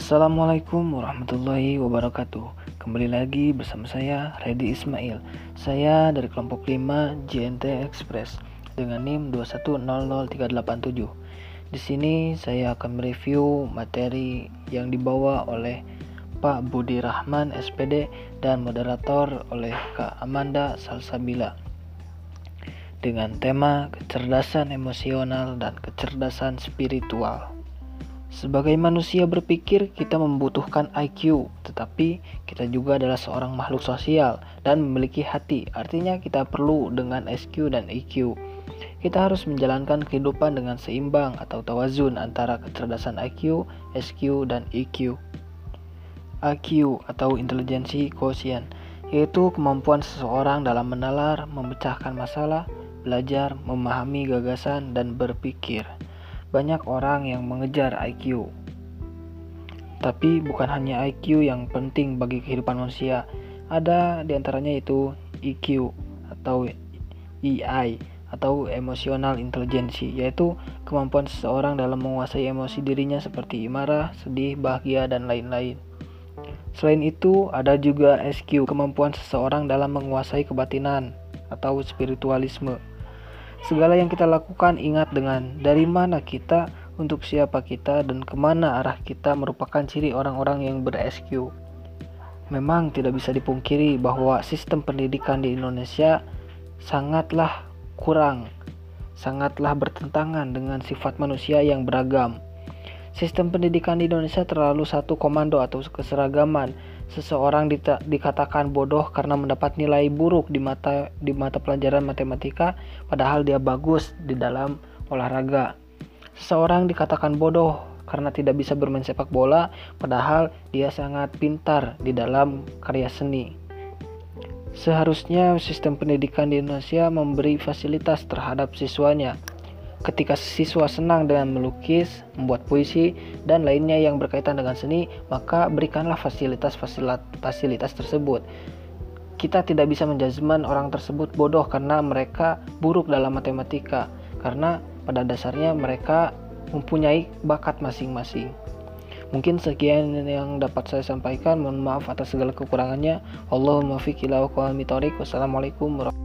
Assalamualaikum warahmatullahi wabarakatuh. Kembali lagi bersama saya Redi Ismail. Saya dari kelompok 5 JNT Express Dengan NIM 2100387 Di sini saya akan mereview materi yang dibawa oleh Pak Budi Rahman SPD dan moderator oleh Kak Amanda Salsabila dengan tema kecerdasan emosional dan kecerdasan spiritual. Sebagai manusia berpikir, kita membutuhkan IQ, tetapi kita juga adalah seorang makhluk sosial dan memiliki hati. Artinya, kita perlu dengan SQ dan EQ. Kita harus menjalankan kehidupan dengan seimbang atau tawazun antara kecerdasan IQ, SQ, dan EQ. IQ atau intelijensi quotient yaitu kemampuan seseorang dalam menalar, memecahkan masalah, belajar, memahami gagasan, dan berpikir banyak orang yang mengejar IQ. Tapi bukan hanya IQ yang penting bagi kehidupan manusia. Ada di antaranya itu EQ atau EI atau emotional intelligence yaitu kemampuan seseorang dalam menguasai emosi dirinya seperti marah, sedih, bahagia, dan lain-lain. Selain itu, ada juga SQ, kemampuan seseorang dalam menguasai kebatinan atau spiritualisme. Segala yang kita lakukan ingat dengan dari mana kita, untuk siapa kita, dan ke mana arah kita merupakan ciri orang-orang yang ber-SQ. Memang tidak bisa dipungkiri bahwa sistem pendidikan di Indonesia sangatlah kurang, sangatlah bertentangan dengan sifat manusia yang beragam. Sistem pendidikan di Indonesia terlalu satu komando atau keseragaman seseorang dikatakan bodoh karena mendapat nilai buruk di mata di mata pelajaran matematika padahal dia bagus di dalam olahraga. Seseorang dikatakan bodoh karena tidak bisa bermain sepak bola padahal dia sangat pintar di dalam karya seni. Seharusnya sistem pendidikan di Indonesia memberi fasilitas terhadap siswanya Ketika siswa senang dengan melukis, membuat puisi, dan lainnya yang berkaitan dengan seni, maka berikanlah fasilitas-fasilitas tersebut. Kita tidak bisa menjazman orang tersebut bodoh karena mereka buruk dalam matematika, karena pada dasarnya mereka mempunyai bakat masing-masing. Mungkin sekian yang dapat saya sampaikan. Mohon maaf atas segala kekurangannya. Allahumma ila Wassalamualaikum warahmatullahi